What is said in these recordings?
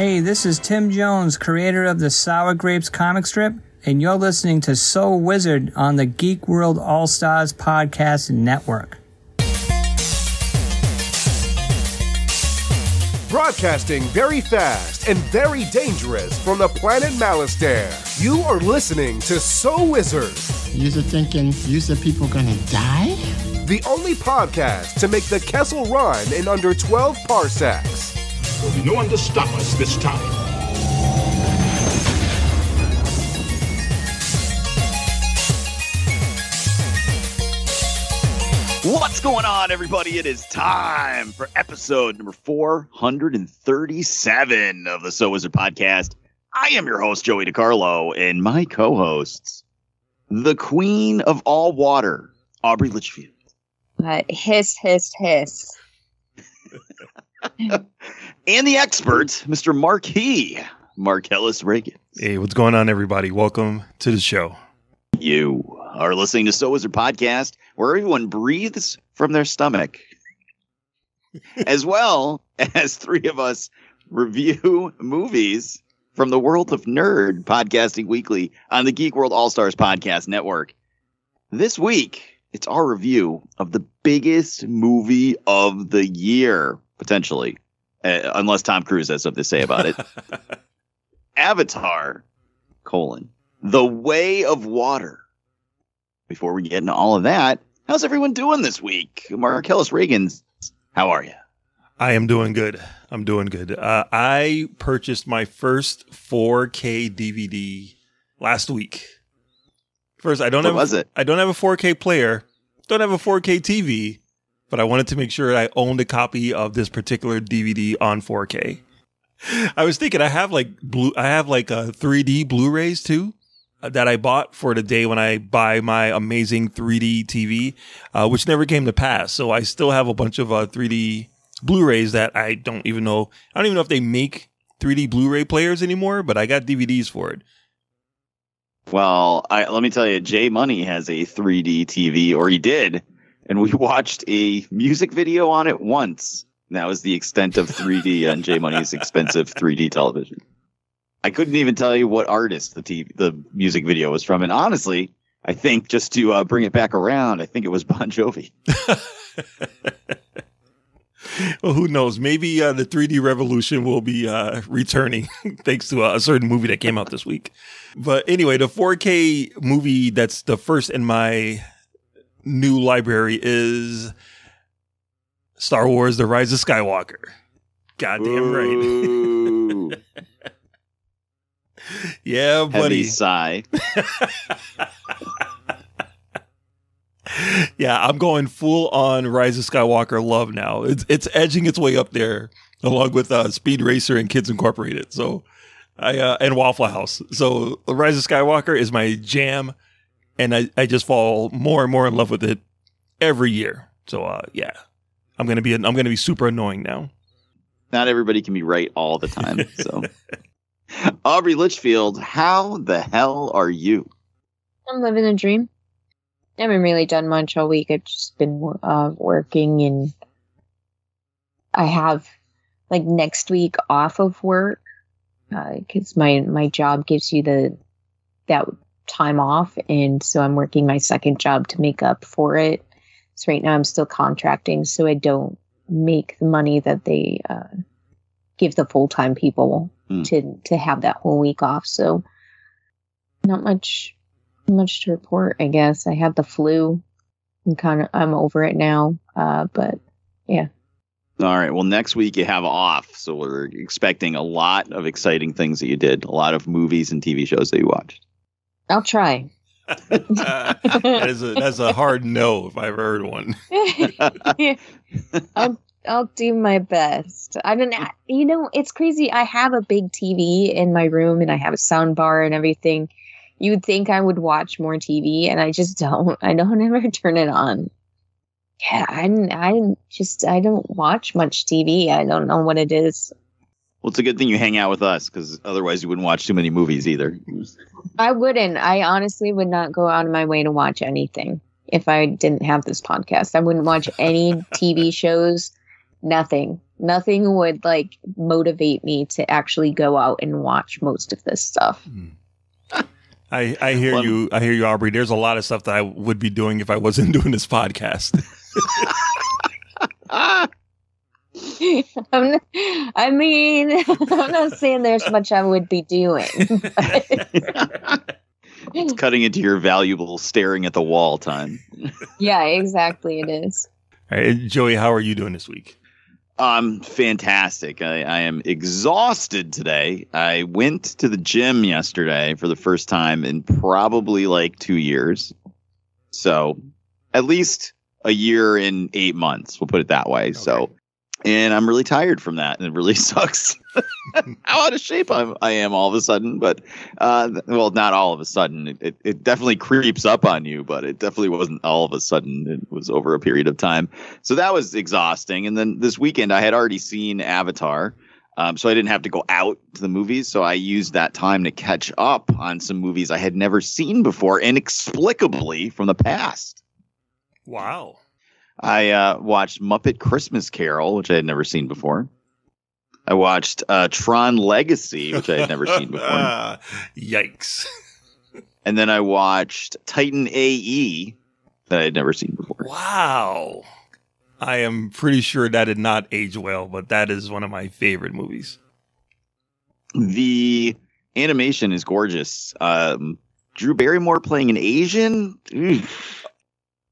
Hey, this is Tim Jones, creator of the Sour Grapes comic strip, and you're listening to So Wizard on the Geek World All Stars Podcast Network. Broadcasting very fast and very dangerous from the planet Malastare. You are listening to So Wizard, You're thinking, you said people gonna die? the only podcast to make the Kessel run in under 12 parsecs. There'll be no one to stop us this time. What's going on, everybody? It is time for episode number 437 of the So Wizard podcast. I am your host, Joey DiCarlo, and my co hosts, the queen of all water, Aubrey Litchfield, Uh, hiss, hiss, hiss. and the expert, Mr. Marquis, Marcellus Reagan. Hey, what's going on, everybody? Welcome to the show. You are listening to So Is Wizard podcast, where everyone breathes from their stomach, as well as three of us review movies from the world of nerd podcasting weekly on the Geek World All Stars Podcast Network. This week, it's our review of the biggest movie of the year, potentially, uh, unless Tom Cruise has something to say about it. Avatar, colon, The Way of Water. Before we get into all of that, how's everyone doing this week? Marcellus Reagan's, how are you? I am doing good. I'm doing good. Uh, I purchased my first 4K DVD last week. First, I don't What have was it? I don't have a 4K player. Don't have a 4K TV, but I wanted to make sure I owned a copy of this particular DVD on 4K. I was thinking I have like blue I have like a 3D Blu-rays too uh, that I bought for the day when I buy my amazing 3D TV, uh, which never came to pass. So I still have a bunch of uh, 3D Blu-rays that I don't even know. I don't even know if they make 3D Blu-ray players anymore, but I got DVDs for it. Well, I, let me tell you, Jay Money has a 3D TV, or he did, and we watched a music video on it once. That was the extent of 3D on Jay Money's expensive 3D television. I couldn't even tell you what artist the TV, the music video was from, and honestly, I think just to uh, bring it back around, I think it was Bon Jovi. well, who knows? Maybe uh, the 3D revolution will be uh, returning thanks to a certain movie that came out this week. But anyway, the 4K movie that's the first in my new library is Star Wars: The Rise of Skywalker. Goddamn right. Ooh, yeah, heavy buddy. sigh. yeah, I'm going full on Rise of Skywalker love now. It's it's edging its way up there along with uh, Speed Racer and Kids Incorporated. So I uh, and Waffle House. So Rise of Skywalker is my jam, and I, I just fall more and more in love with it every year. So uh, yeah, I'm gonna be I'm gonna be super annoying now. Not everybody can be right all the time. So, Aubrey Litchfield, how the hell are you? I'm living a dream. I haven't really done much all week. I've just been uh, working, and I have like next week off of work because my my job gives you the that time off, and so I'm working my second job to make up for it. So right now I'm still contracting, so I don't make the money that they uh, give the full time people Hmm. to to have that whole week off. So not much much to report. I guess I had the flu. I'm kind of I'm over it now. Uh, but yeah. All right. Well, next week you have off, so we're expecting a lot of exciting things that you did, a lot of movies and TV shows that you watched. I'll try. that is a that's a hard no if I've heard one. I'll I'll do my best. I don't. You know, it's crazy. I have a big TV in my room and I have a sound bar and everything. You would think I would watch more TV and I just don't. I don't ever turn it on. Yeah, I I just I don't watch much TV. I don't know what it is. Well, it's a good thing you hang out with us because otherwise you wouldn't watch too many movies either. I wouldn't. I honestly would not go out of my way to watch anything if I didn't have this podcast. I wouldn't watch any TV shows, nothing. Nothing would like motivate me to actually go out and watch most of this stuff. Hmm. I, I hear Well- you. I hear you, Aubrey. There's a lot of stuff that I would be doing if I wasn't doing this podcast. I'm not, I mean, I'm not saying there's much I would be doing. it's cutting into your valuable staring at the wall time. yeah, exactly. It is. All right, Joey, how are you doing this week? Um, fantastic. I, I am exhausted today. I went to the gym yesterday for the first time in probably like two years. So at least a year and eight months, we'll put it that way. So, and I'm really tired from that. And it really sucks how out of shape I'm, I am all of a sudden. But, uh, well, not all of a sudden. It, it, it definitely creeps up on you, but it definitely wasn't all of a sudden. It was over a period of time. So that was exhausting. And then this weekend, I had already seen Avatar. Um, so I didn't have to go out to the movies. So I used that time to catch up on some movies I had never seen before, inexplicably from the past. Wow. I uh, watched Muppet Christmas Carol, which I had never seen before. I watched uh, Tron Legacy, which I had never seen before. Yikes. And then I watched Titan AE that I had never seen before. Wow. I am pretty sure that did not age well, but that is one of my favorite movies. The animation is gorgeous. Um, Drew Barrymore playing an Asian, Oof.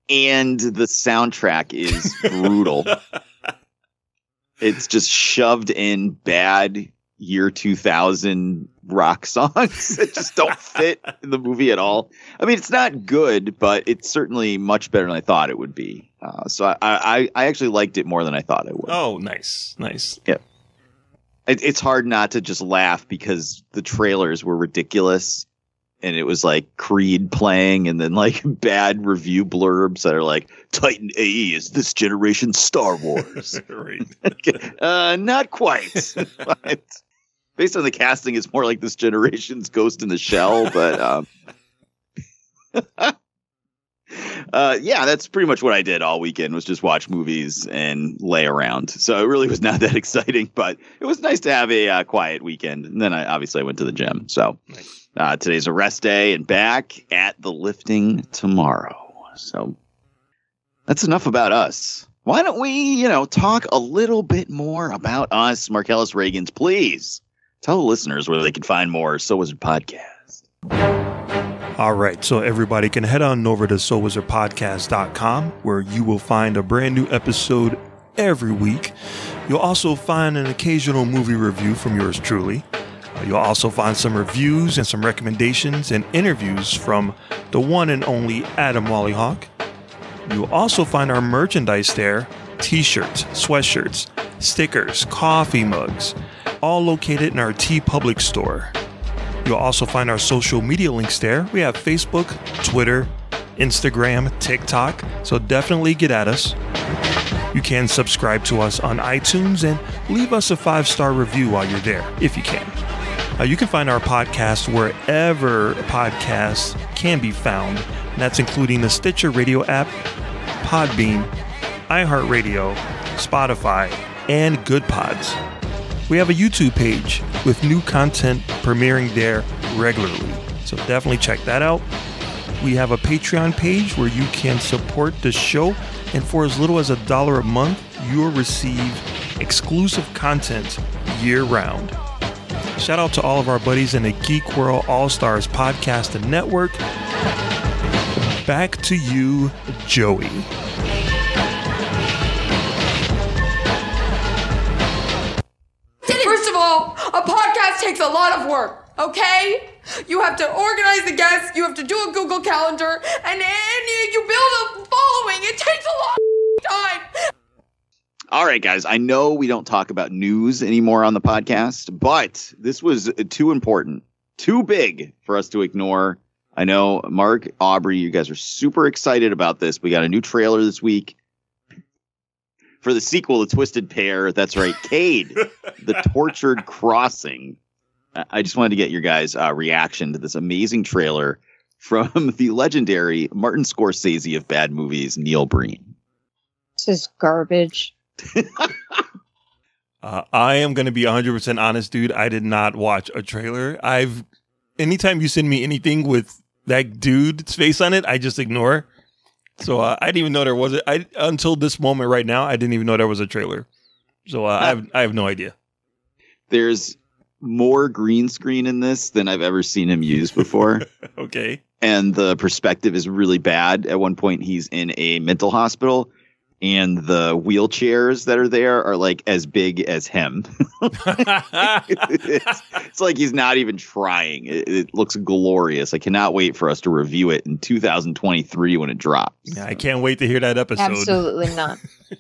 And the soundtrack is brutal. it's just shoved in bad year 2000 rock songs that just don't fit in the movie at all. I mean, it's not good, but it's certainly much better than I thought it would be. Uh, so I, I, I actually liked it more than I thought I would. Oh, nice. Nice. it, it's hard not to just laugh because the trailers were ridiculous and it was like creed playing and then like bad review blurbs that are like titan ae is this generation star wars. Uh not quite. But based on the casting it's more like this generation's ghost in the shell but um uh yeah that's pretty much what i did all weekend was just watch movies and lay around. So it really was not that exciting but it was nice to have a uh, quiet weekend. And then i obviously i went to the gym so Nice. Uh, today's a rest day and back at the lifting tomorrow so that's enough about us why don't we you know talk a little bit more about us marcellus reagans please tell the listeners where they can find more so it podcast All right, so everybody can head on over to SoulWizardPodcast.com where you will find a brand new episode every week. You'll also find an occasional movie review from yours truly. Uh, you'll also find some reviews and some recommendations and interviews from the one and only Adam Wallyhawk. You'll also find our merchandise there t shirts, sweatshirts, stickers, coffee mugs, all located in our TeePublic store. You'll also find our social media links there. We have Facebook, Twitter, Instagram, TikTok, so definitely get at us. You can subscribe to us on iTunes and leave us a five star review while you're there, if you can. Uh, you can find our podcast wherever podcasts can be found, and that's including the Stitcher Radio app, Podbean, iHeartRadio, Spotify, and Goodpods. We have a YouTube page with new content premiering there regularly, so definitely check that out. We have a Patreon page where you can support the show, and for as little as a dollar a month, you'll receive exclusive content year round. Shout out to all of our buddies in the Geek World All Stars podcast and network. Back to you, Joey. First of all, a podcast takes a lot of work, okay? You have to organize the guests, you have to do a Google Calendar, and you, you build a following. It takes a lot of time. All right, guys. I know we don't talk about news anymore on the podcast, but this was too important, too big for us to ignore. I know, Mark, Aubrey, you guys are super excited about this. We got a new trailer this week for the sequel to Twisted Pair. That's right, Cade, the Tortured Crossing. I- I just wanted to get your guys' uh, reaction to this amazing trailer from the legendary Martin Scorsese of bad movies, Neil Breen. This is garbage. Uh, I am going to be 100% honest, dude. I did not watch a trailer. I've, anytime you send me anything with that dude's face on it, I just ignore. So uh, I didn't even know there was a, I until this moment right now. I didn't even know there was a trailer. So uh, I have I have no idea. There's more green screen in this than I've ever seen him use before. Okay. and the perspective is really bad. At one point, he's in a mental hospital, and the wheelchairs that are there are like as big as him. it's, it's like he's not even trying. It, it looks glorious. I cannot wait for us to review it in 2023 when it drops. Yeah, I can't wait to hear that episode. Absolutely not.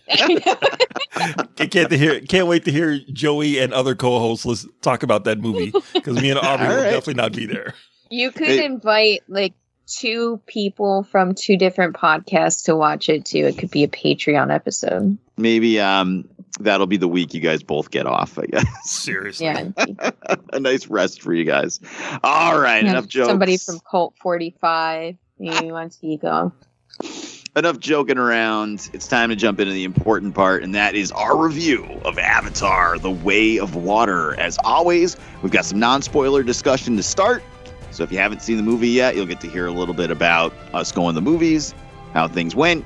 I can't to hear can't wait to hear Joey and other co-hosts listen, talk about that movie because me and Aubrey All will definitely not be there. You could Hey. invite like two people from two different podcasts to watch it too. It could be a Patreon episode. Maybe um, that'll be the week you guys both get off. I guess Seriously. Yeah. a nice rest for you guys. All right, Yeah, enough jokes. Somebody from Cult 45. You want to go. enough joking around. It's time to jump into the important part, and that is our review of Avatar: The Way of Water. As always, we've got some non-spoiler discussion to start. So if you haven't seen the movie yet, you'll get to hear a little bit about us going to the movies, how things went,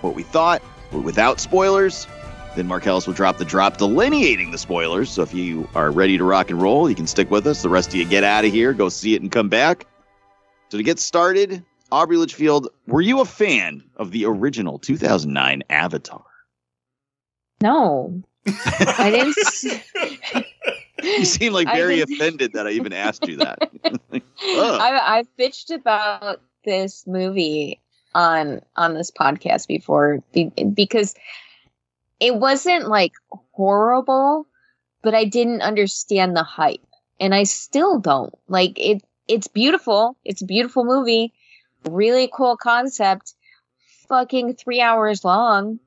what we thought, but without spoilers. Then Marcellus will drop the drop delineating the spoilers. So if you are ready to rock and roll, you can stick with us. The rest of you get out of here, go see it, and come back. So to get started, Aubrey Litchfield, were you a fan of the original 2009 Avatar? No. I didn't. You seem like very offended that I even asked you that. I, I've bitched about this movie on on this podcast before because it wasn't like horrible, but I didn't understand the hype, and I still don't. Like it, it's beautiful. It's a beautiful movie, really cool concept. Fucking three hours long.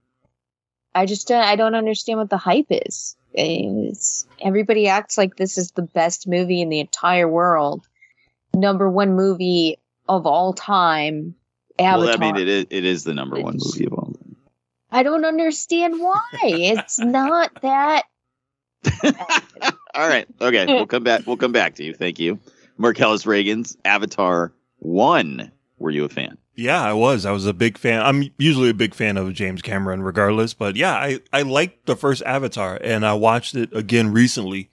I just don't, I don't understand what the hype is. It's, everybody acts like this is the best movie in the entire world number one movie of all time. Avatar. well, I mean, it is, it is the number one movie of all time. I don't understand why. it's not that. all right. Okay. We'll come back. We'll come back to you. Thank you. Marcellus Reagan's Avatar 1. Were you a fan? Yeah, I was. I was a big fan. I'm usually a big fan of James Cameron, regardless. But yeah, I I liked the first Avatar, and I watched it again recently.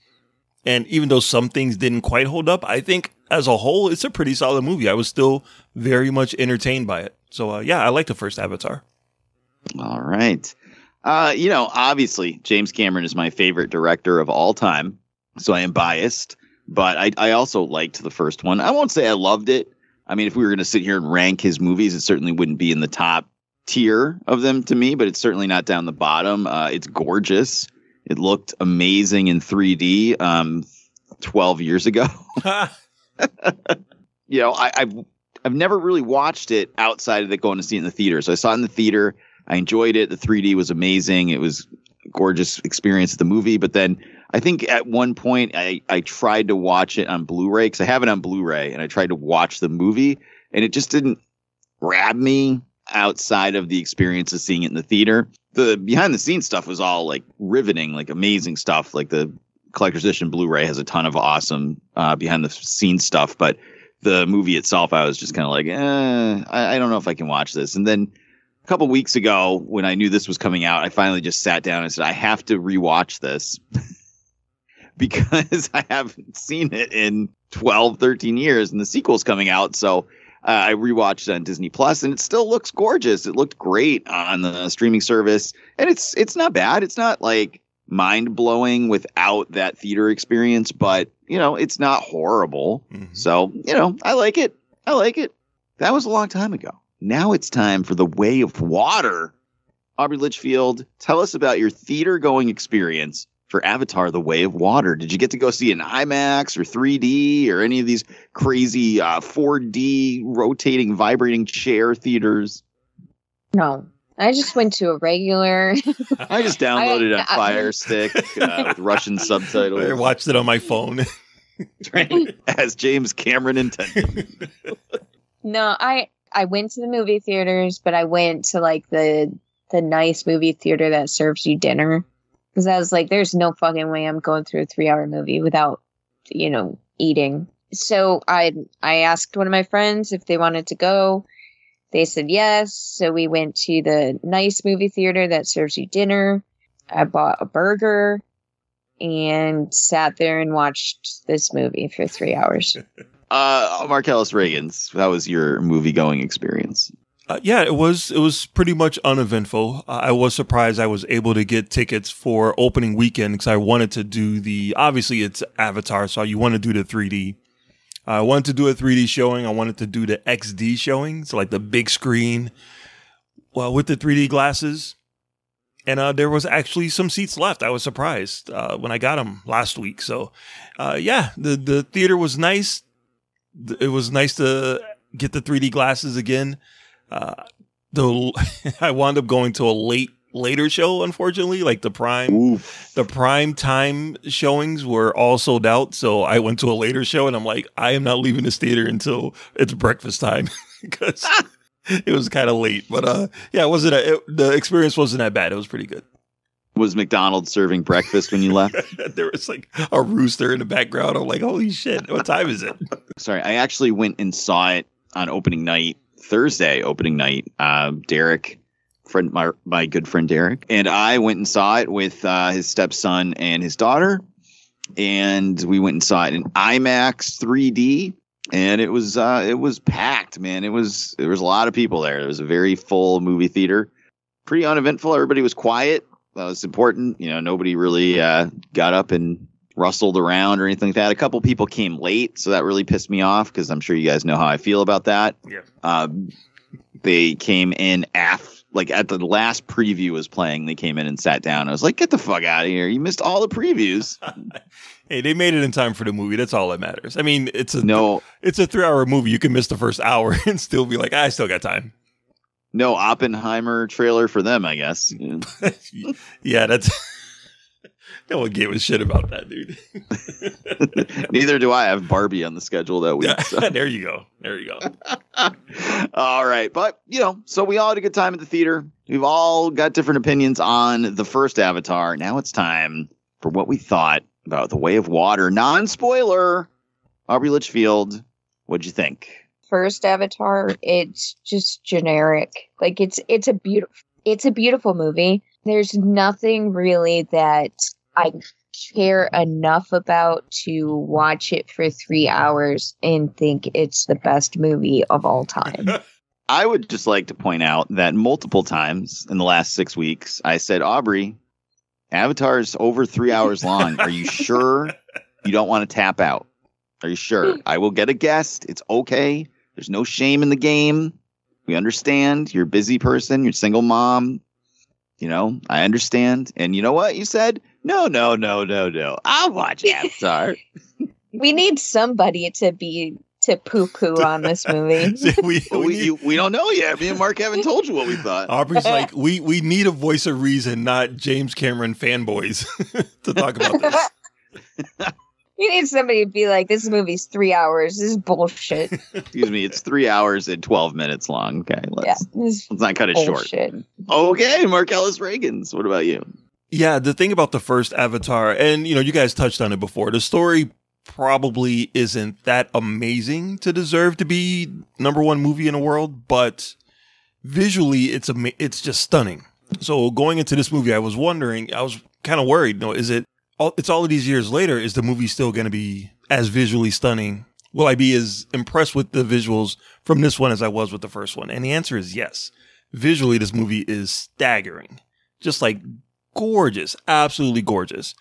And even though some things didn't quite hold up, I think as a whole, it's a pretty solid movie. I was still very much entertained by it. So uh, yeah, I like the first Avatar. All right. Uh, you know, obviously, James Cameron is my favorite director of all time, so I am biased. But I, I also liked the first one. I won't say I loved it. I mean, if we were going to sit here and rank his movies, it certainly wouldn't be in the top tier of them to me, but it's certainly not down the bottom. Uh, it's gorgeous. It looked amazing in 3D um, 12 years ago. you know, I, I've I've never really watched it outside of going to see it in the theater. So I saw it in the theater. I enjoyed it. The 3D was amazing. It was a gorgeous experience at the movie. But then I think at one point I, I tried to watch it on Blu-ray because I have it on Blu-ray and I tried to watch the movie and it just didn't grab me outside of the experience of seeing it in the theater. The behind the scenes stuff was all like riveting, like amazing stuff. Like the collector's edition Blu-ray has a ton of awesome uh, behind the scenes stuff, but the movie itself, I was just kind of like, eh, I, I don't know if I can watch this. And then a couple weeks ago, when I knew this was coming out, I finally just sat down and said, I have to rewatch this because I haven't seen it in 12, 13 years and the sequel's coming out. So uh, I rewatched it on Disney Plus and it still looks gorgeous. It looked great on the streaming service and it's, it's not bad. It's not like mind blowing without that theater experience, but you know, it's not horrible. Mhm. So, you know, I like it. I like it. That was a long time ago. Now it's time for The Way of Water. Aubrey Litchfield, tell us about your theater going experience for Avatar The Way of Water. Did you get to go see an IMAX or 3D or any of these crazy uh, 4D rotating, vibrating chair theaters? No. I just went to a regular. I just downloaded it on I- Fire Stick uh, with Russian I subtitles watched it on my phone. as James Cameron intended. no, I I went to the movie theaters, but I went to like the the nice movie theater that serves you dinner. Because I was like, "There's no fucking way I'm going through a three hour movie without, you know, eating." So I I asked one of my friends if they wanted to go. They said yes. So we went to the nice movie theater that serves you dinner. I bought a burger and sat there and watched this movie for three hours. Uh, Marcellus Reagan's. That was your movie going experience. Uh, yeah, it was it was pretty much uneventful. Uh, I was surprised I was able to get tickets for opening weekend because I wanted to do the obviously it's Avatar, so you want to do the 3D. I wanted to do a 3D showing. I wanted to do the XD showing, so like the big screen, well with the 3D glasses. And uh, there was actually some seats left. I was surprised uh, when I got them last week. So, uh, yeah, the the theater was nice. It was nice to get the 3D glasses again. Uh, the I wound up going to a late later show, unfortunately. Like the prime the prime time showings were all sold out. So I went to a later show and I'm like, I am not leaving this theater until it's breakfast time because it was kind of late. But uh, yeah, it wasn't a, it, the experience wasn't that bad. It was pretty good. Was McDonald's serving breakfast when you left? there was like a rooster in the background. I'm like, holy shit, what time is it? Sorry, I actually went and saw it on opening night, Thursday opening night. Uh, Derek, friend, my my good friend Derek, and I went and saw it with uh, his stepson and his daughter, and we went and saw it in IMAX 3D. And it was uh, it was packed, man. It was there was a lot of people there. It was a very full movie theater. Pretty uneventful. Everybody was quiet. That was important. You know, nobody really uh, got up and rustled around or anything like that. A couple people came late, so that really pissed me off because I'm sure you guys know how I feel about that. Yeah. Um, they came in af like at the last preview was playing. They came in and sat down. I was like, "Get the fuck out of here! You missed all the previews." Hey, they made it in time for the movie. That's all that matters. I mean, it's a no, it's a three hour movie. You can miss the first hour and still be like, I still got time. no Oppenheimer trailer for them. I guess. Yeah. yeah, that's no one gave a shit about that, dude. Neither do I have Barbie on the schedule that week. So. there you go. There you go. all right. But, you know, so we all had a good time at the theater. We've all got different opinions on the first Avatar. Now it's time for what we thought about The Way of Water. Non spoiler. Aubrey Litchfield, what'd you think? First Avatar, it's just generic. Like it's it's a beautiful it's a beautiful movie. There's nothing really that I care enough about to watch it for three hours and think it's the best movie of all time. I would just like to point out that multiple times in the last six weeks, I said, Aubrey, Avatar is over three hours long. Are you sure you don't want to tap out? Are you sure? I will get a guest. It's okay. There's no shame in the game. We understand. You're a busy person. You're a single mom. You know, I understand. And you know what? You said, no, no, no, no, no. I'll watch Avatar. we need somebody to be to poo poo on this movie. See, we, we we, you, we don't know yet. Me and Mark haven't told you what we thought. Aubrey's like, we, we need a voice of reason, not James Cameron fanboys to talk about this. You need somebody to be like, this movie's three hours. This is bullshit. Excuse me. It's three hours and 12 minutes long. Okay. Let's, this is let's not cut it short. bullshit. Okay. Marcellus Reagans. What about you? Yeah, the thing about the first Avatar, and you know, you guys touched on it before, the story probably isn't that amazing to deserve to be number one movie in the world, but visually it's ama- it's just stunning. So going into this movie, I was wondering, I was kind of worried. You No, is it? All, it's all of these years later. Is the movie still going to be as visually stunning? Will I be as impressed with the visuals from this one as I was with the first one? And the answer is yes. Visually, this movie is staggering, just like gorgeous, absolutely gorgeous.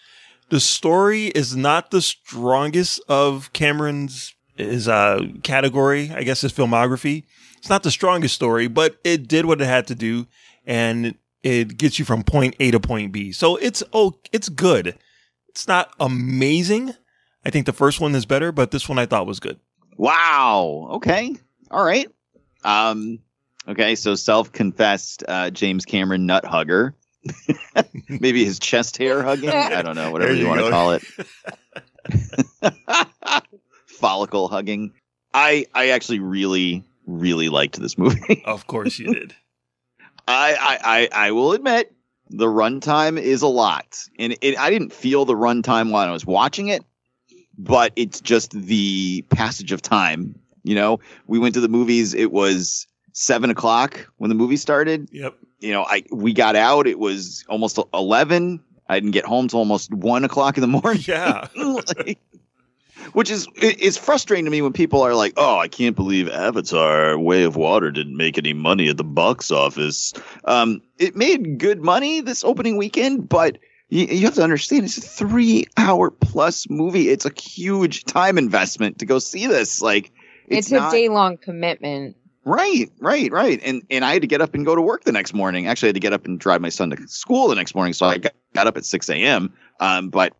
The story is not the strongest of Cameron's his uh category, I guess his filmography. It's not the strongest story, but it did what it had to do and it gets you from point A to point B. So it's oh it's good. It's not amazing. I think the first one is better, but this one I thought was good. Wow. Okay. All right. Um, okay. So self confessed uh, James Cameron nut hugger. Maybe his chest hair hugging. I don't know. Whatever you, you want to call it. Follicle hugging. I I actually really really liked this movie. Of course you did. I, I I I will admit the runtime is a lot, and it, I didn't feel the runtime while I was watching it, but it's just the passage of time. You know, we went to the movies. It was seven o'clock when the movie started. Yep. You know, I we got out. It was almost eleven. I didn't get home till almost one o'clock in the morning. Yeah. Like, which is it- it's frustrating to me when people are like, "Oh, I can't believe Avatar: Way of Water didn't make any money at the box office." Um, it made good money this opening weekend, but you, you have to understand it's a three-hour plus movie. It's a huge time investment to go see this. Like, It's, it's, a not, day long commitment. Right, right, right. And and I had to get up and go to work the next morning. Actually, I had to get up and drive my son to school the next morning. So I got, got up at six a.m. Um, but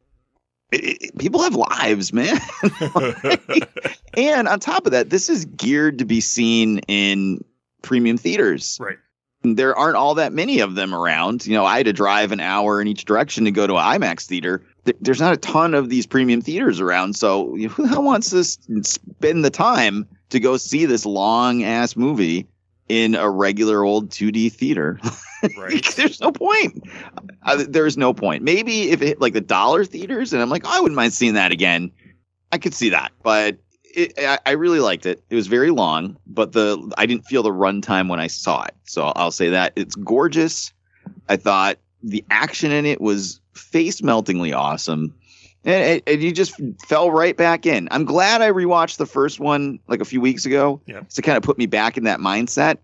it, it- people have lives, man. and on top of that, this is geared to be seen in premium theaters. Right. There aren't all that many of them around. You know, I had to drive an hour in each direction to go to an IMAX theater. There's not a ton of these premium theaters around. So who the hell wants to spend the time to go see this long ass movie in a regular old 2D theater? Right. There's no point. Uh, there's no point. Maybe if it hit like the dollar theaters, and I'm like, oh, I wouldn't mind seeing that again. I could see that, but it, I, I really liked it. It was very long, but the I didn't feel the runtime when I saw it. So I'll say that it's gorgeous. I thought the action in it was face meltingly awesome. And, and- you just fell right back in. I'm glad I rewatched the first one like a few weeks ago Yep. to kind of put me back in that mindset.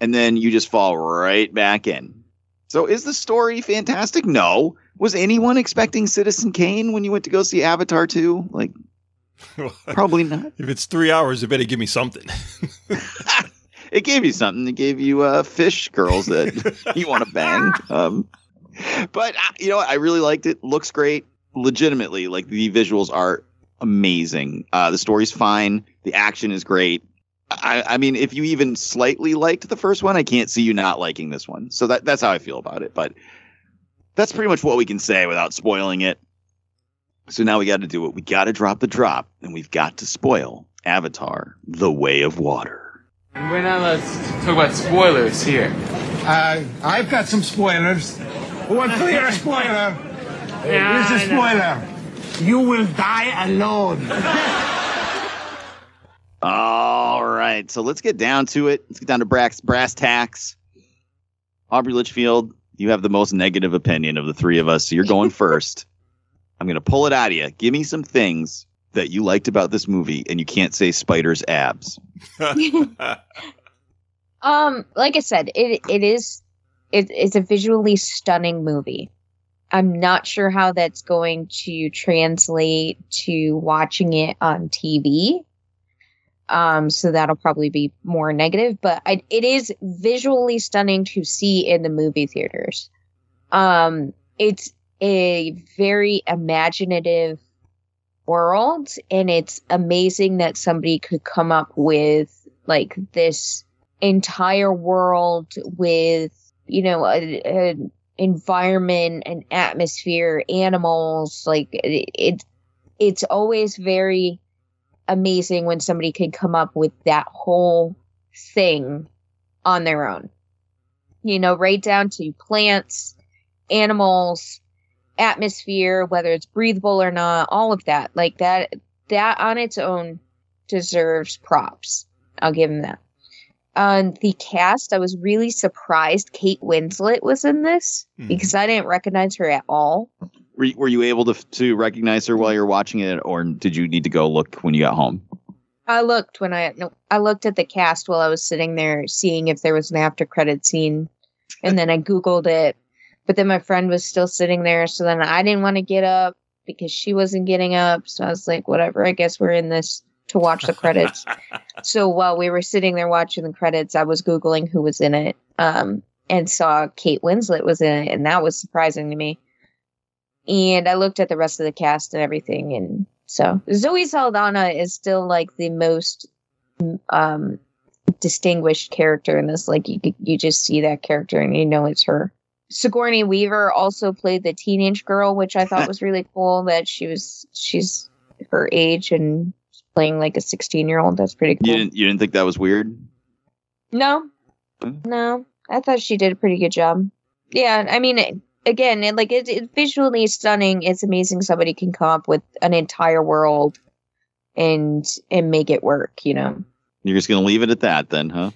And then you just fall right back in. So is the story fantastic? No. Was anyone expecting Citizen Kane when you went to go see Avatar 2? Like, probably not. if it's three hours, it better give me something. It gave you something. It gave you uh, fish girls that you want to bang. Um, but uh, you know, what? I really liked it. Looks great. Legitimately, like the visuals are amazing. Uh, the story's fine. The action is great. I, I mean, if you even slightly liked the first one, I can't see you not liking this one. So that that's how I feel about it. But that's pretty much what we can say without spoiling it. So now we got to do it. We got to drop the drop, and we've got to spoil Avatar: The Way of Water. We're not allowed to talk about spoilers here. Uh, I've got some spoilers. Who wants to hear a spoiler? Yeah, Here's a I know. spoiler. You will die alone. All right, so let's get down to it. Let's get down to brass, brass tacks. Aubrey Litchfield, you have the most negative opinion of the three of us, so you're going first. I'm going to pull it out of you. Give me some things that you liked about this movie, and you can't say Spider's abs. Um, like I said, it it is it, it's a visually stunning movie. I'm not sure how that's going to translate to watching it on TV. Um, so that'll probably be more negative, but I, it is visually stunning to see in the movie theaters. Um, it's a very imaginative world, and it's amazing that somebody could come up with like this entire world with you know an environment and atmosphere animals like it, it it's always very amazing when somebody can come up with that whole thing on their own. You know right down to plants animals atmosphere whether it's breathable or not all of that. Like that that on its own deserves props. I'll give him that on the cast, I was really surprised Kate Winslet was in this Mhm. because I didn't recognize her at all. Were, were you able to to recognize her while you're watching it, or did you need to go look when you got home? I looked when I no, I looked at the cast while I was sitting there seeing if there was an after credit scene, and then I googled it. But then my friend was still sitting there, so then I didn't want to get up because she wasn't getting up. So I was like, whatever. I guess we're in this to watch the credits. so while we were sitting there watching the credits, I was googling who was in it, um, and saw Kate Winslet was in it, and that was surprising to me. And I looked at the rest of the cast and everything, and so Zoe Saldana is still like the most um, distinguished character in this. Like you, you just see that character and you know it's her. Sigourney Weaver also played the teenage girl, which I thought was really cool. That she was she's her age and playing like a sixteen year old. That's pretty cool. You didn't you didn't think that was weird? No, no, I thought she did a pretty good job. Yeah, I mean, it- again, it, like it's it's visually stunning. It's amazing somebody can come up with an entire world and and make it work. You know. You're just going to leave it at that then, huh?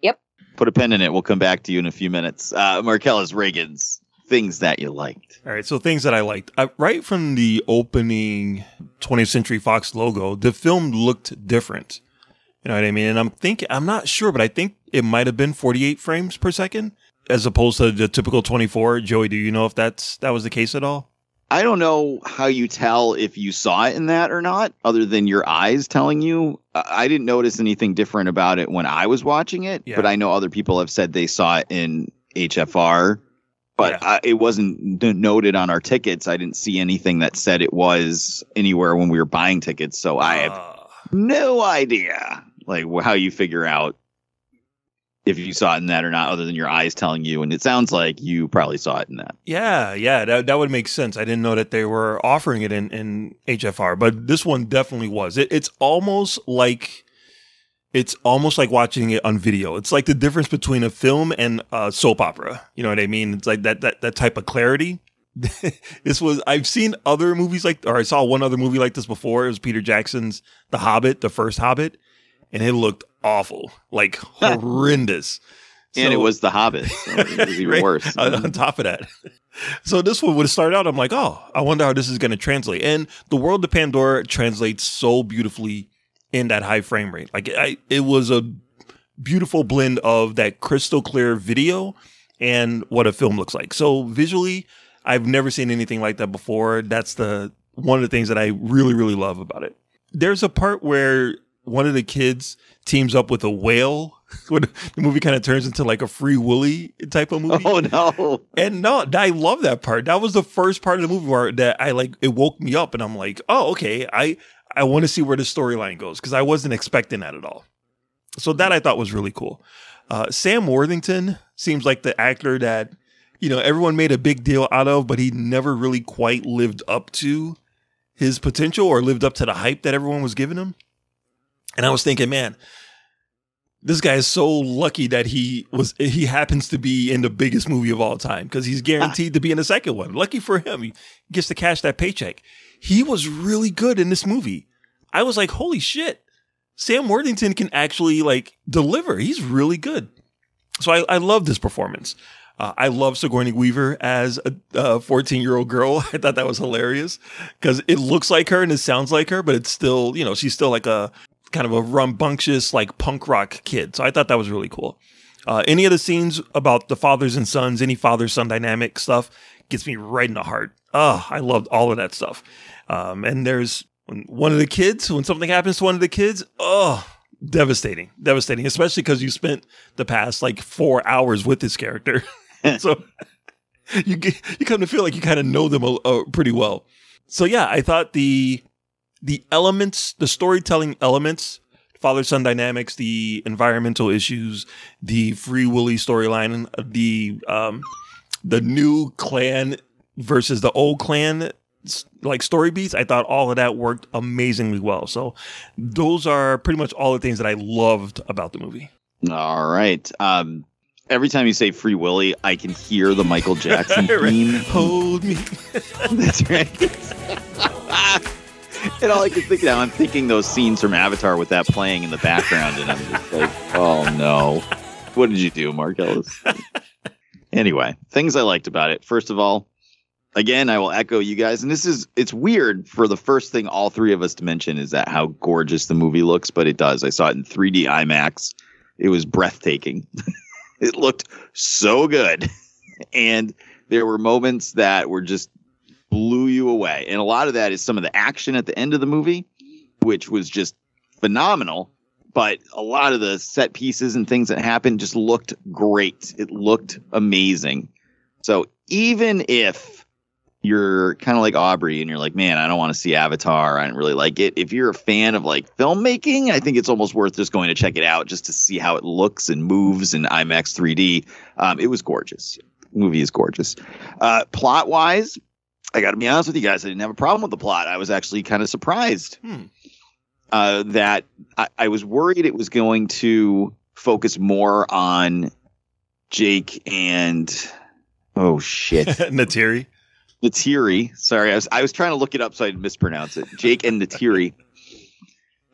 Yep. Put a pin in it. We'll come back to you in a few minutes. Uh, Marcellus Reagan's things that you liked. All right, so things that I liked. I, right from the opening 20th Century Fox logo, the film looked different. You know what I mean? And I'm thinking, I'm not sure, but I think it might have been 48 frames per second as opposed to the typical 24. Joey, do you know if that's that was the case at all? I don't know how you tell if you saw it in that or not, other than your eyes telling you. I I didn't notice anything different about it when I was watching it, Yeah. but I know other people have said they saw it in HFR. But Yeah. I, it wasn't noted on our tickets. I didn't see anything that said it was anywhere when we were buying tickets. So I have Uh, no idea like how you figure out if you saw it in that or not, other than your eyes telling you. And it sounds like you probably saw it in that. Yeah, yeah, that, that would make sense. I didn't know that they were offering it in, in HFR, but this one definitely was. It, it's almost like it's almost like watching it on video. It's like the difference between a film and a soap opera. You know what I mean? It's like that that that type of clarity. this was I've seen other movies like or I saw one other movie like this before. It was Peter Jackson's The Hobbit, the first Hobbit, and it looked awful, like horrendous. And it was The Hobbit. So it was even Right? worse. On, on top of that. So this one would start out, I'm like, oh, I wonder how this is going to translate. And the world of Pandora translates so beautifully in that high frame rate. Like I, it was a beautiful blend of that crystal clear video and what a film looks like. So visually, I've never seen anything like that before. That's the one of the things that I really, really love about it. There's a part where one of the kids teams up with a whale. The movie kind of turns into like a free Willy type of movie. Oh no. And no, I love that part. That was the first part of the movie where that I like it woke me up and I'm like, oh, okay, I I want to see where the storyline goes because I wasn't expecting that at all. So that I thought was really cool. Uh, Sam Worthington seems like the actor that you know everyone made a big deal out of, but he never really quite lived up to his potential or lived up to the hype that everyone was giving him. And I was thinking, man, this guy is so lucky that he was he happens to be in the biggest movie of all time because he's guaranteed to be in the second one. Lucky for him, he gets to cash that paycheck. He was really good in this movie. I was like, holy shit, Sam Worthington can actually like deliver. He's really good. So I, I love this performance. Uh, I love Sigourney Weaver as a 14 year old girl. I thought that was hilarious because it looks like her and it sounds like her, but it's still, you know, she's still like a kind of a rambunctious, like punk rock kid. So I thought that was really cool. Uh, any of the scenes about the fathers and sons, any father son dynamic stuff gets me right in the heart. Oh, I loved all of that stuff. Um, and there's one of the kids, when something happens to one of the kids, oh, devastating, devastating, especially because you spent the past like four hours with this character. so you get, you come to feel like you kind of know them uh, pretty well. So yeah, I thought the the elements, the storytelling elements, father son dynamics, the environmental issues, the free willy storyline, the um, the new clan versus the old clan like story beats i thought all of that worked amazingly well so those are pretty much all the things that i loved about the movie All right. Um, every time you say Free Willy, I can hear the Michael Jackson theme. hold me That's right. and all I can think now, I'm thinking those scenes from Avatar with that playing in the background, and I'm just like, oh no. What did you do, Marcellus? anyway, things I liked about it. First of all, again, I will echo you guys, and this is it's weird for the first thing all three of us to mention is that how gorgeous the movie looks, but it does. I saw it in 3D IMAX. It was breathtaking. it looked so good. And there were moments that were just blew you away. And a lot of that is some of the action at the end of the movie, which was just phenomenal. But a lot of the set pieces and things that happened just looked great. It looked amazing. So even if you're kind of like Aubrey and you're like, man, I don't want to see Avatar. I don't really like it. If you're a fan of like filmmaking, I think it's almost worth just going to check it out just to see how it looks and moves in IMAX 3D. Um, it was gorgeous. The movie is gorgeous. Uh, plot wise, I got to be honest with you guys. I didn't have a problem with the plot. I was actually kind of surprised Hmm. uh, that I, I was worried it was going to focus more on Jake and Oh shit. Neytiri. Neytiri. Sorry, I was I was trying to look it up so I'd mispronounce it. Jake and Neytiri.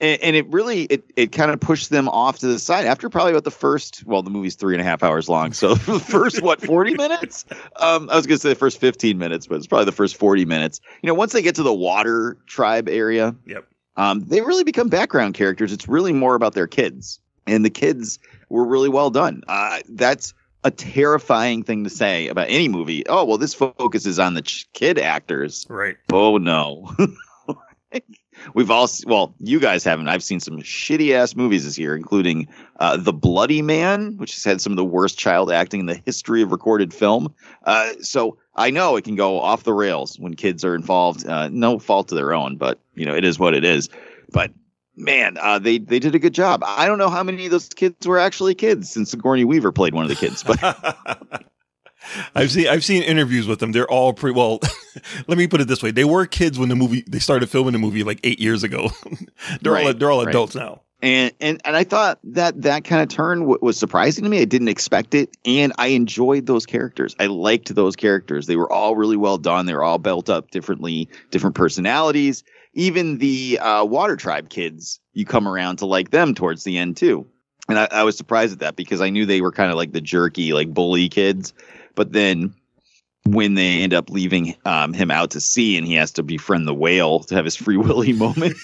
And, and it really it it kind of pushed them off to the side after probably about the first well the movie's three and a half hours long so the first what 40 minutes um i was gonna say the first 15 minutes but it's probably the first 40 minutes you know once they get to the water tribe area Yep. um, they really become background characters. It's really more about their kids, and the kids were really well done. Uh, that's a terrifying thing to say about any movie. Oh well, this focuses on the ch- kid actors. Right. Oh no. We've all well, you guys haven't. I've seen some shitty ass movies this year, including uh, The Bloody Man, which has had some of the worst child acting in the history of recorded film. Uh, so I know it can go off the rails when kids are involved. Uh, no fault of their own, but you know it is what it is. But man, uh, they they did a good job. I don't know how many of those kids were actually kids, since Sigourney Weaver played one of the kids. But I've seen I've seen interviews with them. They're all pretty well. let me put it this way: they were kids when the movie they started filming the movie like eight years ago. they're all they're all right. adults now. and and and I thought that that kind of turn w- was surprising to me. I didn't expect it, and I enjoyed those characters. I liked those characters. They were all really well done. They were all built up differently, different personalities. Even the uh, Water Tribe kids, you come around to like them towards the end too. And I, I was surprised at that because I knew they were kind of like the jerky, like bully kids. But then when they end up leaving um, him out to sea and he has to befriend the whale to have his free willy moment,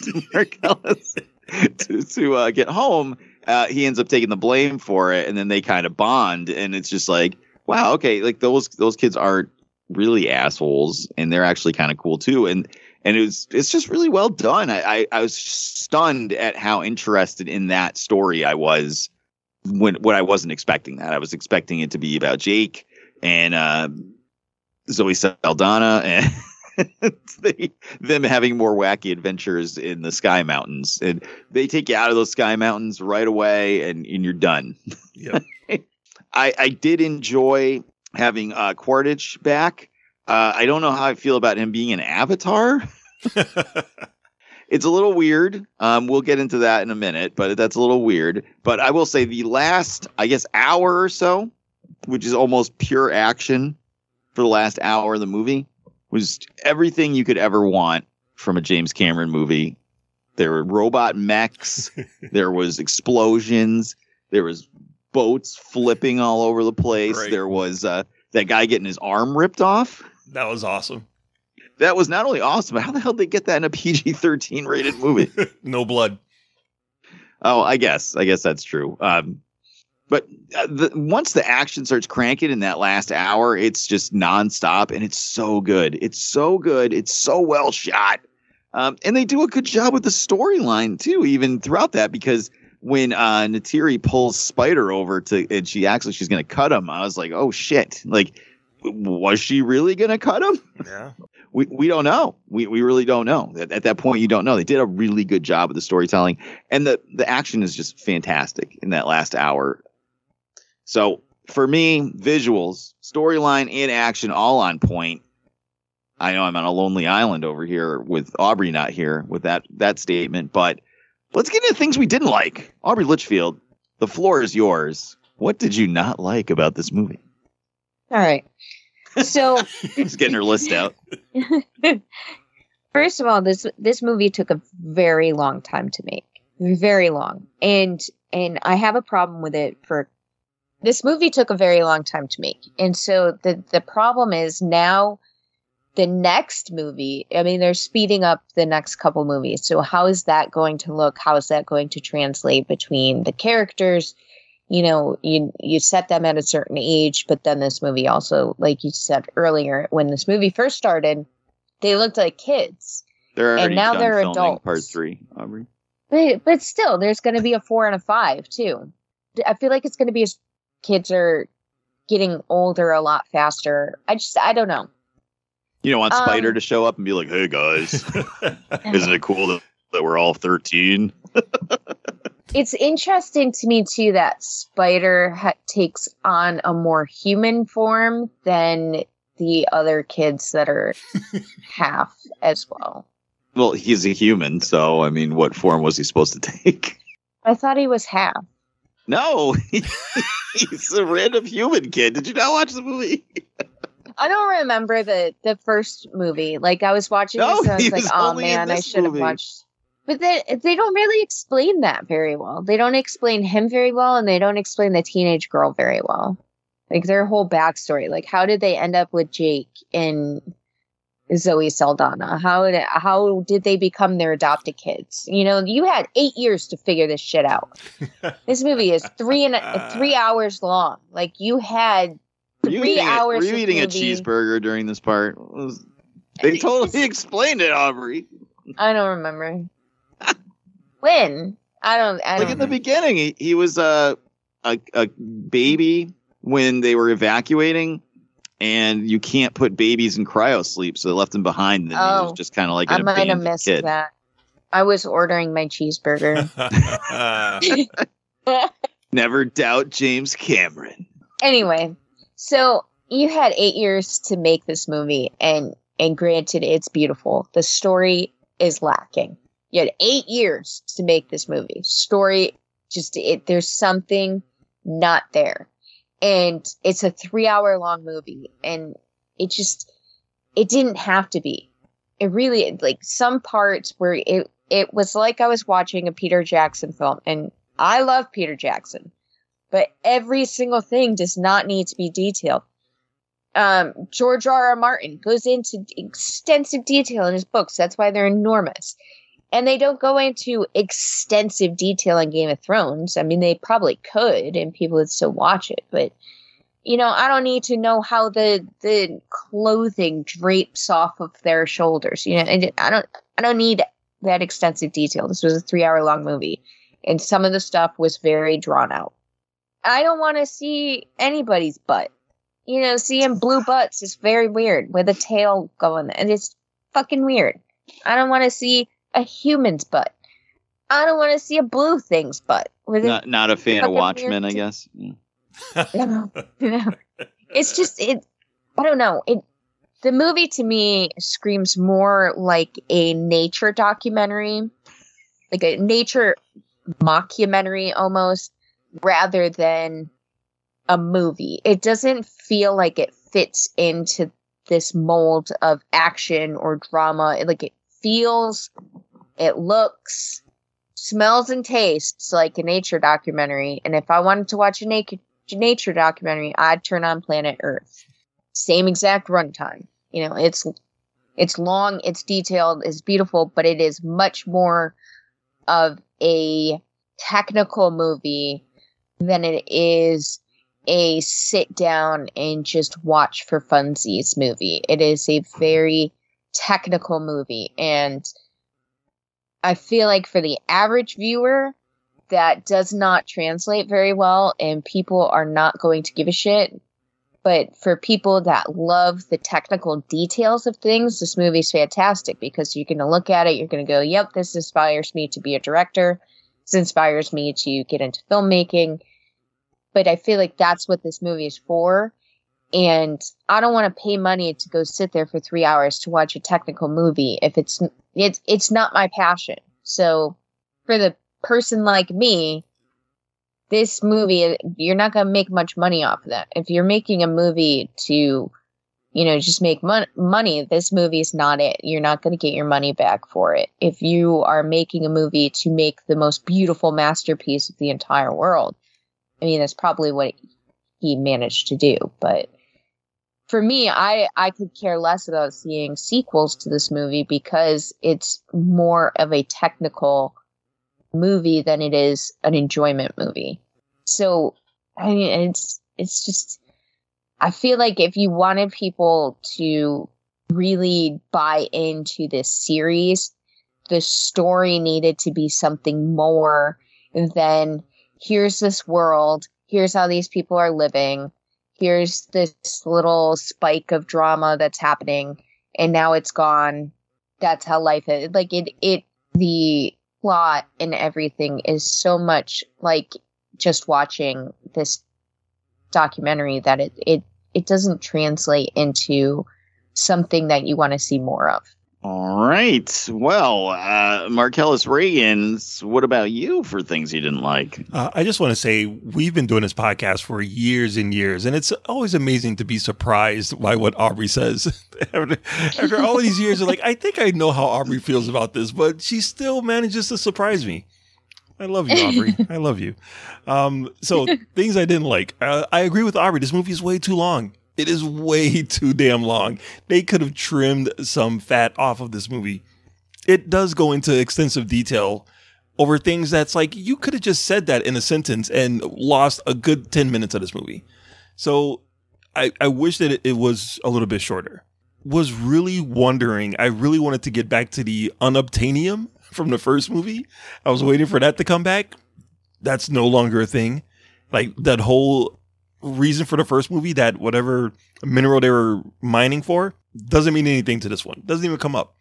to, to uh, get home, uh, he ends up taking the blame for it, and then they kind of bond, and it's just like, wow, okay, like those those kids aren't really assholes, and they're actually kind of cool too, and and it was it's just really well done. I, I I was stunned at how interested in that story I was when when I wasn't expecting that. I was expecting it to be about Jake and uh, Zoe Saldana and they, them having more wacky adventures in the Sky Mountains. And they take you out of those Sky Mountains right away, and, and you're done. Yep. I, I did enjoy having uh, Quaritch back. Uh, I don't know how I feel about him being an avatar. it's a little weird. Um, we'll get into that in a minute, but that's a little weird. But I will say the last, I guess, hour or so, which is almost pure action for the last hour of the movie, was everything you could ever want from a James Cameron movie. There were robot mechs, there was explosions, there was boats flipping all over the place. Right. There was uh, that guy getting his arm ripped off. That was awesome. That was not only awesome, but how the hell did they get that in a PG 13 rated movie? no blood. Oh, I guess. I guess that's true. Um, but uh, the, once the action starts cranking in that last hour, it's just nonstop and it's so good. It's so good. It's so well shot. Um, and they do a good job with the storyline too, even throughout that, because when uh, Neytiri pulls Spider over to, and she actually she's going to cut him, I was like, oh shit! Like, was she really going to cut him? Yeah. we, we don't know. We, we really don't know. At, at that point, you don't know. They did a really good job with the storytelling, and the the action is just fantastic in that last hour. So for me, visuals, storyline, and action all on point. I know I'm on a lonely island over here with Aubrey not here with that that statement, but let's get into things we didn't like. Aubrey Litchfield, the floor is yours. What did you not like about this movie? All right. So Just getting her list out. First of all, this this movie took a very long time to make. Very long. And and I have a problem with it for this movie took a very long time to make. And so the the problem is now the next movie, I mean they're speeding up the next couple movies. So how is that going to look? How is that going to translate between the characters? You know, you you set them at a certain age, but then this movie also, like you said earlier, when this movie first started, they looked like kids. They're And already now done they're filming adults. Part three, Aubrey. But but still, there's going to be a four and a five too. I feel like it's going to be as kids are getting older a lot faster. I just I don't know. You don't want Um, Spider to show up and be like, "Hey guys, isn't it cool that, that we're all 13? It's interesting to me too that Spider ha- takes on a more human form than the other kids that are half as well. Well, he's a human, so I mean, what form was he supposed to take? I thought he was half. No, he's a random human kid. Did you not watch the movie? I don't remember the the first movie. Like I was watching No, this and I he was like, oh man, I should have watched. But they they don't really explain that very well. They don't explain him very well, and they don't explain the teenage girl very well. Like their whole backstory. Like how did they end up with Jake and Zoe Saldana? How did how did they become their adopted kids? You know, you had eight years to figure this shit out. this movie is three and a, three uh. hours long. Like you had Were you three eating, a, hours. were you eating a cheeseburger during this part? Was- they totally explained it, Aubrey. I don't remember. When? I don't. I Like don't in the beginning, he, he was a, a a baby when they were evacuating, and you can't put babies in cryo sleep, so they left him behind. And he was Oh. just kind of like I might have missed kid. that. I was ordering my cheeseburger. Never doubt James Cameron. anyway, so you had eight years to make this movie, and and granted, it's beautiful. The story is lacking. You had eight years to make this movie. Story just it. There's something not there, and it's a three hour long movie, and it just it didn't have to be. It really like some parts where it it was like I was watching a Peter Jackson film, and I love Peter Jackson, but every single thing does not need to be detailed. Um, George R. R. Martin goes into extensive detail in his books. That's why they're enormous. And they don't go into extensive detail on Game of Thrones. I mean, they probably could, and people would still watch it. But you know, I don't need to know how the the clothing drapes off of their shoulders. You know, and I don't I don't need that extensive detail. This was a three hour long movie, and some of the stuff was very drawn out. I don't want to see anybody's butt. You know, seeing blue butts is very weird with a tail going, and it's fucking weird. I don't want to see a human's butt. I don't want to see a blue thing's butt. With a Not not a fan of Watchmen, weird I t- guess. Yeah. no, no. It's just it. I don't know. It the movie to me screams more like a nature documentary, like a nature mockumentary almost, rather than a movie. It doesn't feel like it fits into this mold of action or drama. Like it feels, it looks, smells, and tastes like a nature documentary. And if I wanted to watch a nature documentary, I'd turn on Planet Earth. Same exact runtime. You know, it's it's long, it's detailed, it's beautiful, but it is much more of a technical movie than it is a sit down and just watch for funsies movie. It is a very technical movie and I feel like for the average viewer that does not translate very well and people are not going to give a shit. But for people that love the technical details of things, this movie's fantastic because you're going to look at it, you're going to go, yep, this inspires me to be a director. This inspires me to get into filmmaking. But I feel like that's what this movie is for. And I don't want to pay money to go sit there for three hours to watch a technical movie if it's it's it's not my passion. So for the person like me, this movie you're not going to make much money off of that. If you're making a movie to, you know, just make mon- money, this movie is not it. You're not going to get your money back for it. If you are making a movie to make the most beautiful masterpiece of the entire world, I mean, that's probably what he managed to do. But for me, I I could care less about seeing sequels to this movie because it's more of a technical movie than it is an enjoyment movie. So I mean, it's it's just I feel like if you wanted people to really buy into this series, the story needed to be something more than here's this world, here's how these people are living, here's this little spike of drama that's happening, and now it's gone. That's how life is. Like it, it, the plot and everything is so much like just watching this documentary that it, it, it doesn't translate into something that you want to see more of. All right. Well, uh, Marcellus Reagans, what about you for things you didn't like? Uh, I just want to say we've been doing this podcast for years and years, and it's always amazing to be surprised by what Aubrey says. after, all these years, like, I think I know how Aubrey feels about this, but she still manages to surprise me. I love you, Aubrey. I love you. Um, so things I didn't like. Uh, I agree with Aubrey. This movie is way too long. It is way too damn long. They could have trimmed some fat off of this movie. It does go into extensive detail over things that's like you could have just said that in a sentence and lost a good 10 minutes of this movie. So I, I wish that it, it was a little bit shorter. Was really wondering, I really wanted to get back to the unobtainium from the first movie. I was waiting for that to come back. That's no longer a thing. Like that whole reason for the first movie, that whatever mineral they were mining for, doesn't mean anything to this one. Doesn't even come up.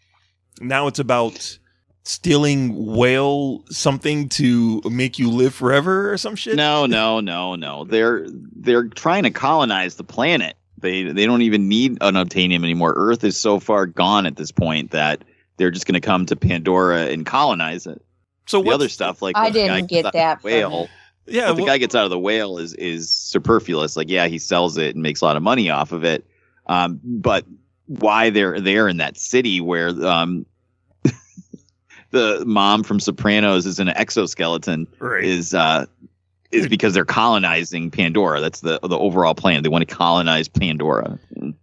Now it's about stealing whale something to make you live forever or some shit. No, no, no, no. They're they're trying to colonize the planet. They they don't even need unobtainium anymore. Earth is so far gone at this point that they're just going to come to Pandora and colonize it. So the other stuff like I when the guy didn't get that the from whale. Yeah, what the well- guy gets out of the whale is is superfluous. Like, yeah, he sells it and makes a lot of money off of it. Um, but why they're there in that city where um, the mom from Sopranos is in an exoskeleton Right. is uh, is because they're colonizing Pandora. That's the the overall plan. They want to colonize Pandora. And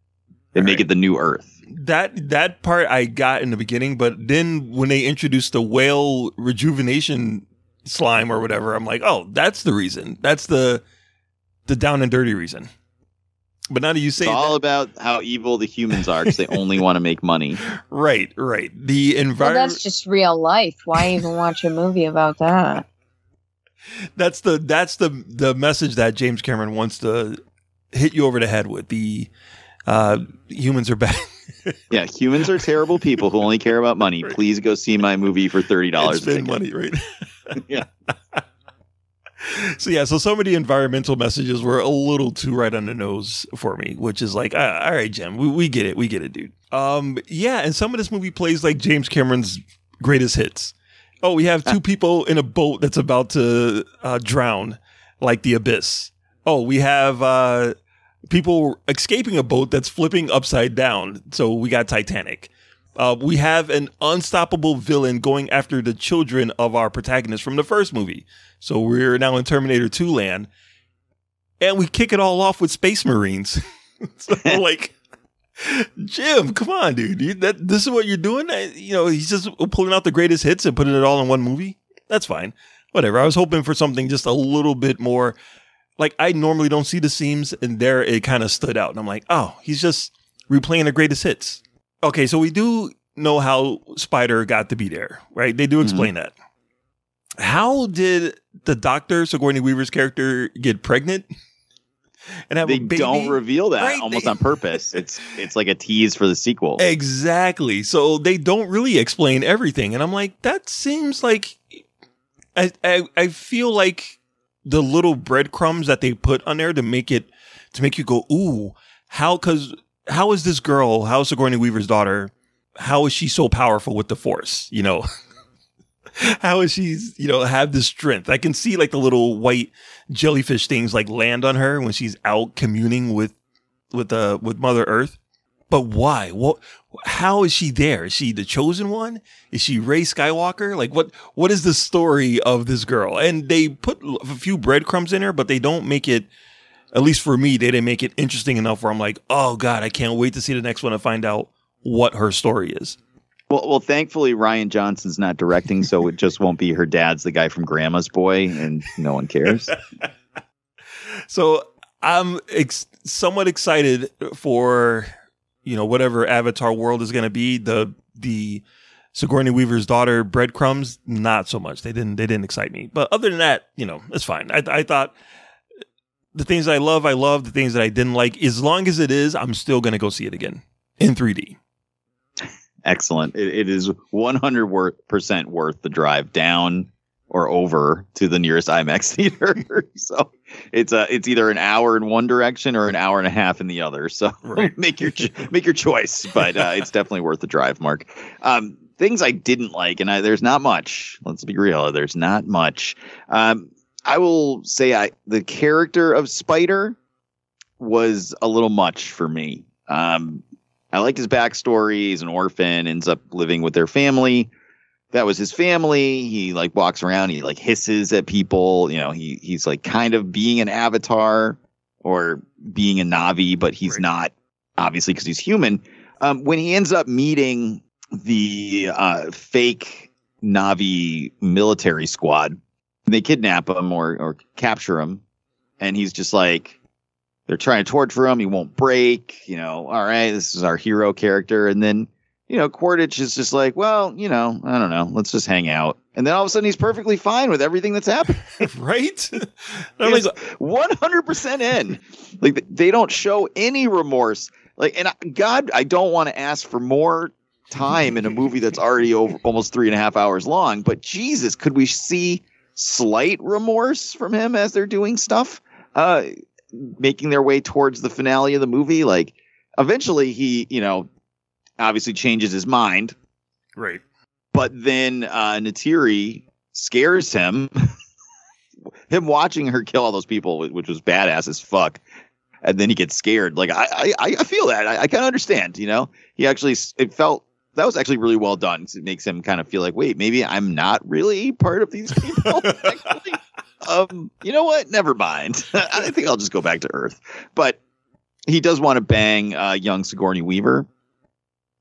They make it the new Earth. that that part I got in the beginning, but then when they introduced the whale rejuvenation slime or whatever, I'm like, oh, that's the reason. That's the the down and dirty reason. But now that you say It's all that- about how evil the humans are because they only want to make money. right, right, the Well, environment. that's just real life. Why even watch a movie about that? that's the that's the the message that James Cameron wants to hit you over the head with. The uh, humans are bad. Yeah, humans are terrible people who only care about money. Please go see my movie for thirty and dollars. spend money, right? Yeah. so yeah, so some of the environmental messages were a little too right on the nose for me, which is like, ah, all right, Jim, we, we get it, we get it, dude. Um, yeah, and some of this movie plays like James Cameron's greatest hits. Oh, we have two people in a boat that's about to uh, drown, like the abyss. Oh, we have uh, people escaping a boat that's flipping upside down. So we got Titanic. Uh, we have an unstoppable villain going after the children of our protagonist from the first movie. So we're now in Terminator 2 land. And we kick it all off with Space Marines. so, like, Jim, come on, dude. You, that, this is what you're doing? Uh, You know, he's just pulling out the greatest hits and putting it all in one movie. That's fine. Whatever. I was hoping for something just a little bit more. Like, I normally don't see the seams, and there it kind of stood out. And I'm like, oh, he's just replaying the greatest hits. Okay, so we do know how Spider got to be there, right? They do mm-hmm. explain that. How did the doctor, Sigourney Weaver's character, get pregnant? And have They a baby? don't reveal that Right, almost they- on purpose. It's it's like a tease for the sequel. Exactly. So they don't really explain everything. And I'm like, that seems like I I, I feel like the little breadcrumbs that they put on there to make it to make you go, ooh, how cause how is this girl, how is Sigourney Weaver's daughter, how is she so powerful with the force? You know? how is she, you know, have this strength? I can see like the little white jellyfish things like land on her when she's out communing with with uh with Mother Earth. But why? What? How is she there? Is she the chosen one? Is she Rey Skywalker? Like what? What is the story of this girl? And they put a few breadcrumbs in her, but they don't make it. At least for me, they didn't make it interesting enough. Where I'm like, oh god, I can't wait to see the next one and find out what her story is. Well, well, thankfully Rian Johnson's not directing, so it just won't be her dad's the guy from Grandma's Boy, and no one cares. So I'm ex- somewhat excited for you know whatever Avatar world is going to be. The the Sigourney Weaver's daughter breadcrumbs, not so much. They didn't they didn't excite me. But other than that, you know, it's fine. I I thought the things I love, I love. The things that I didn't like, as long as it is, I'm still going to go see it again in 3D. Excellent. It, it is 100 percent worth the drive down or over to the nearest IMAX theater. so it's a it's either an hour in one direction or an hour and a half in the other. So Right. make your make your choice, but uh, it's definitely worth the drive, Mark. Um, things I didn't like, and I, there's not much. Let's be real. There's not much. Um, I will say I the character of Spider was a little much for me. Um, I liked his backstory. He's an orphan, ends up living with their family. That was his family. He like walks around. He like hisses at people. You know, he he's like kind of being an avatar or being a Na'vi, but he's Right. not obviously because he's human. Um, when he ends up meeting the uh, fake Na'vi military squad, they kidnap him or or capture him, and he's just like they're trying to torture him. He won't break. You know, all right, this is our hero character. And then, you know, Quaritch is just like, well, you know, I don't know. Let's just hang out. And then all of a sudden he's perfectly fine with everything that's happening. right? Like, He's 100% in. Like they don't show any remorse. Like, and I, God, I don't want to ask for more time in a movie that's already over almost three and a half hours long. But Jesus, could we see slight remorse from him as they're doing stuff? Uh, making their way towards the finale of the movie. Like eventually he, you know, obviously changes his mind, right. but then uh Neytiri scares him. him watching her kill all those people, which was badass as fuck. And then he gets scared. Like I, I, I feel that. I, I kind of understand. You know, he actually it felt that was actually really well done. It makes him kind of feel like, wait, maybe I'm not really part of these people. um, you know what? Never mind. I think I'll just go back to Earth. But he does want to bang uh, young Sigourney Weaver,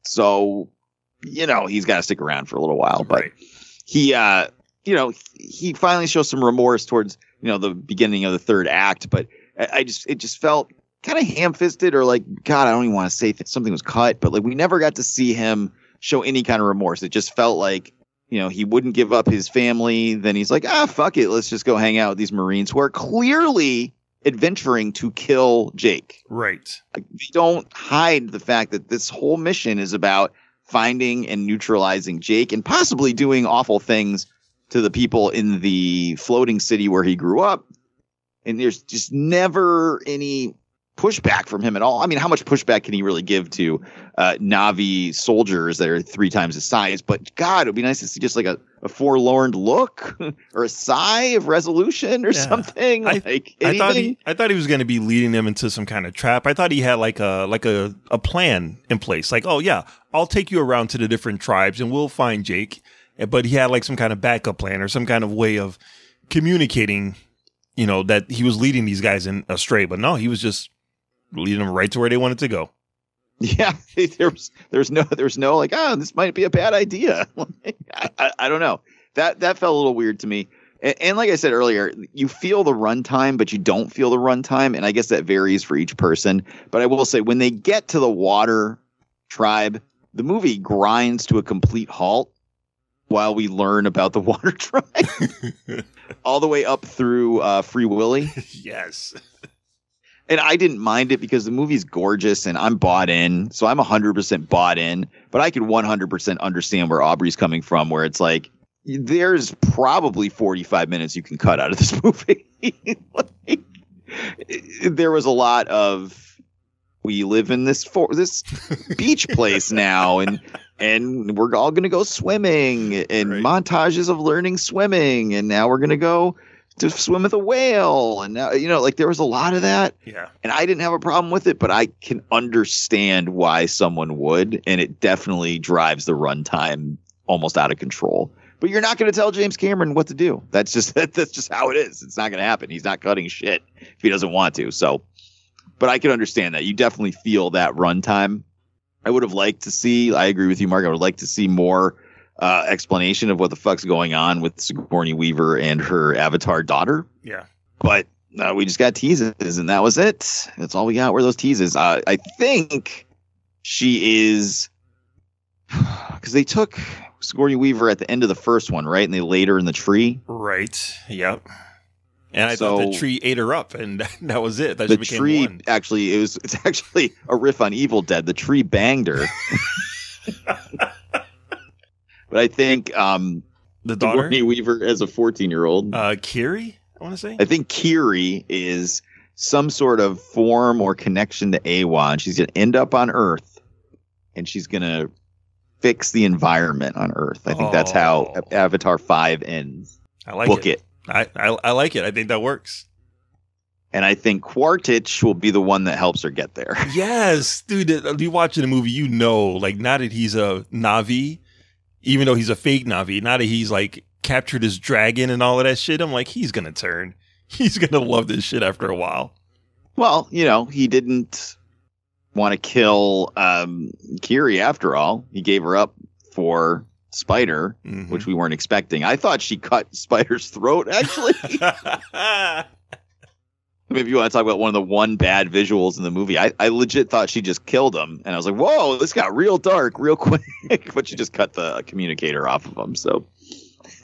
so you know he's got to stick around for a little while. But Right. he, uh, you know, he finally shows some remorse towards you know the beginning of the third act. But I, I just it just felt kind of ham-fisted or like God, I don't even want to say that something was cut, but like we never got to see him show any kind of remorse. It just felt like you know he wouldn't give up his family. Then he's like, ah, fuck it, let's just go hang out with these Marines who are clearly adventuring to kill Jake Right. like, they don't hide the fact that this whole mission is about finding and neutralizing Jake and possibly doing awful things to the people in the floating city where he grew up. And there's just never any pushback from him at all. I mean, how much pushback can he really give to uh, Na'vi soldiers that are three times his size? But God, it would be nice to see just like a, a forlorn look or a sigh of resolution or Yeah. something. I- like I thought he, I thought he was going to be leading them into some kind of trap. I thought he had like a like a, a plan in place. Like, oh yeah, I'll take you around to the different tribes and we'll find Jake. Eh, But he had like some kind of backup plan or some kind of way of communicating, you know, that he was leading these guys in astray. But no, he was just leading them right to where they wanted to go. Yeah, there's there's no there's no like oh this might be a bad idea. I, I, I don't know that that felt a little weird to me. And, and like I said earlier, you feel the runtime, but you don't feel the runtime, and I guess that varies for each person. But I will say when they get to the water tribe, the movie grinds to a complete halt while we learn about the water tribe, all the way up through uh, Free Willy yes. And I didn't mind it because the movie's gorgeous and I'm bought in. So I'm 100% bought in, but I could 100% understand where Aubrey's coming from, where it's like, there's probably 45 minutes you can cut out of this movie. like, there was a lot of, we live in this for this beach place now and and we're all going to go swimming and Right. montages of learning swimming and now we're going to go to swim with a whale and now you know like there was a lot of that Yeah. and I didn't have a problem with it, but I can understand why someone would, and it definitely drives the runtime almost out of control. But you're not going to tell James Cameron what to do. That's just that, that's just how it is. It's not going to happen. He's not cutting shit if he doesn't want to. So, but I can understand that. You definitely feel that runtime. I would have liked to see. I agree with you, Mark. I would like to see more uh, explanation of what the fuck's going on with Sigourney Weaver and her Avatar daughter Yeah. but uh, we just got teases and that was it that's all we got were those teases uh, i think she is because they took sigourney weaver at the end of the first one right and they laid her in the tree Right. Yep. And I thought the tree ate her up, and that was it. That the tree one. actually it was it's actually a riff on evil dead the tree banged her but i think um The daughter, Sigourney Weaver as a 14 year old. uh, Kiri. I want to say. I think Kiri is some sort of form or connection to Eywa, and she's going to end up on Earth, and she's going to fix the environment on Earth. I think that's how Oh. Avatar Five ends. I like Book it. it. I, I I like it. I think that works. And I think Quaritch will be the one that helps her get there. Yes, dude. You watching the movie, you know, like now that he's a Na'vi, even though he's a fake Na'vi, now that he's like captured his dragon and all of that shit, I'm like, he's gonna turn. He's gonna love this shit after a while. Well, you know, he didn't want to kill um, Kiri after all. He gave her up for Spider, Mhm. which we weren't expecting. I thought she cut Spider's throat, actually. Maybe you want to talk about one of the one bad visuals in the movie. I, I legit thought she just killed him. And I was like, whoa, this got real dark real quick. but she just cut the communicator off of him. So.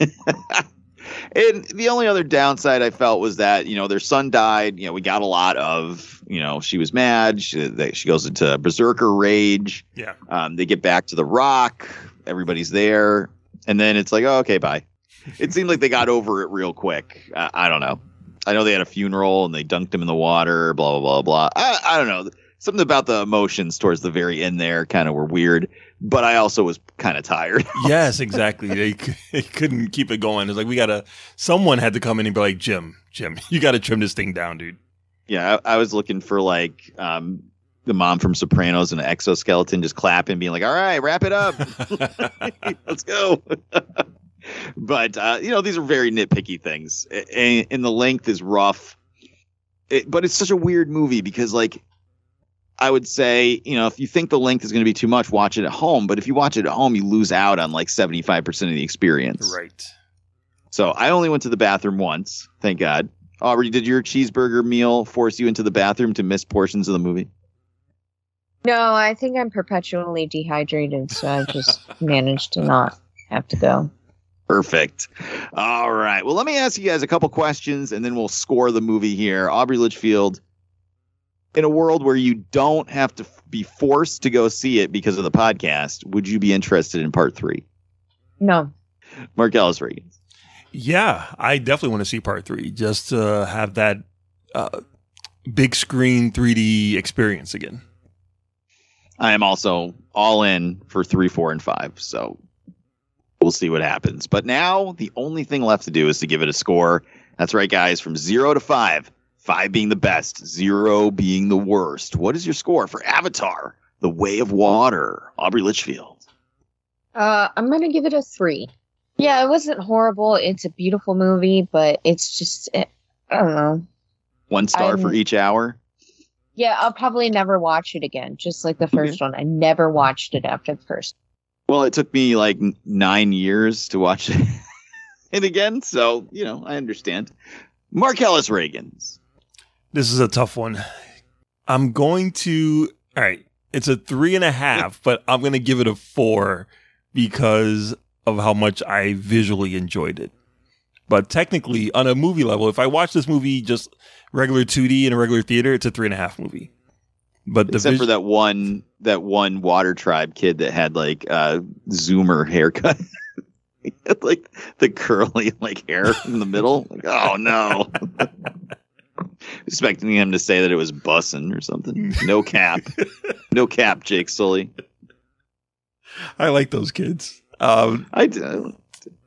and the only other downside I felt was that, you know, their son died. You know, we got a lot of, you know, she was mad. She, they, she goes into berserker rage. yeah. Um, they get back to the rock. Everybody's there. And then it's like, oh, okay, bye. It seemed like they got over it real quick. Uh, I don't know. I know they had a funeral and they dunked him in the water, blah, blah, blah, blah. I, I don't know. Something about the emotions towards the very end there kind of were weird, but I also was kind of tired. Yes, exactly. they, they couldn't keep it going. It's like we gotta. Someone had to come in and be like, Jim, Jim, you gotta trim this thing down, dude. yeah, I, I was looking for like um, the mom from Sopranos and an exoskeleton just clapping, being like, all right, wrap it up. Let's go. But uh, you know, these are very nitpicky things, A- and, the length is rough. It, but it's such a weird movie because, like, I would say, you know, if you think the length is going to be too much, watch it at home. But if you watch it at home, you lose out on like seventy five percent of the experience. right. So I only went to the bathroom once, thank God. Aubrey, did your cheeseburger meal force you into the bathroom to miss portions of the movie? No, I think I'm perpetually dehydrated, so I just managed to not have to go. Perfect. All right. Well, let me ask you guys a couple questions and then we'll score the movie here. Aubrey Litchfield, in a world where you don't have to f- be forced to go see it because of the podcast, would you be interested in part three? No. Marcellus Reagan. Yeah, I definitely want to see part three just to have that uh, big screen 3D experience again. I am also all in for three, four, and five. So we'll see what happens. But now the only thing left to do is to give it a score. That's right, guys, from zero to five. Five being the best, zero being the worst. What is your score for Avatar, The Way of Water? Aubrey Litchfield. Uh, I'm gonna give it a three. Yeah, it wasn't horrible. It's a beautiful movie, but it's just eh, I don't know. One star for I'm- each hour. Yeah, I'll probably never watch it again. Just like the first one, I never watched it after the first. Well, it took me like nine years to watch it, it again. So, you know, I understand. Marcellus Reagan's. This is a tough one. I'm going to. All right. It's a three and a half, but I'm going to give it a four because of how much I visually enjoyed it. But technically, on a movie level, if I watch this movie just regular 2D in a regular theater, it's a three and a half movie. But the Except vis- for that one that one water tribe kid that had like a zoomer haircut. Had, like the curly like hair in the middle. Like, oh no. Expecting him to say that it was bussin' or something. No cap. no cap, Jake Sully. I like those kids. Um, I do.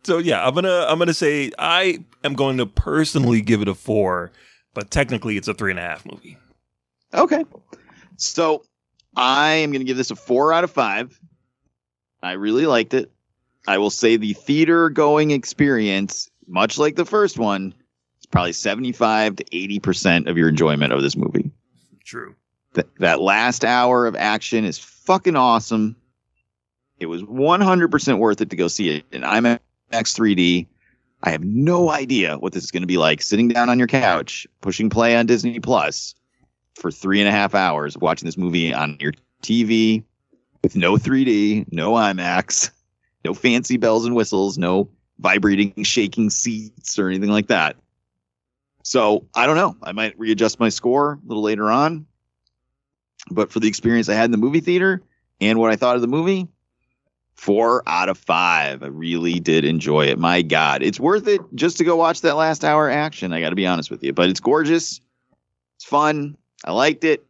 so yeah, I'm gonna I'm gonna say I am going to personally give it a four, but technically it's a three and a half movie. Okay. So I am going to give this a four out of five. I really liked it. I will say the theater going experience, much like the first one, is probably 75 to 80% of your enjoyment of this movie. True. Th- that last hour of action is fucking awesome. It was 100% worth it to go see it in IMAX 3D. I have no idea what this is going to be like sitting down on your couch, pushing play on Disney Plus for three and a half hours, watching this movie on your TV with no 3D, no IMAX, no fancy bells and whistles, no vibrating, shaking seats or anything like that. So I don't know. I might readjust my score a little later on. But for the experience I had in the movie theater and what I thought of the movie, Four out of five. I really did enjoy it. My God, it's worth it just to go watch that last hour action. I got to be honest with you, but it's gorgeous. It's fun. I liked it.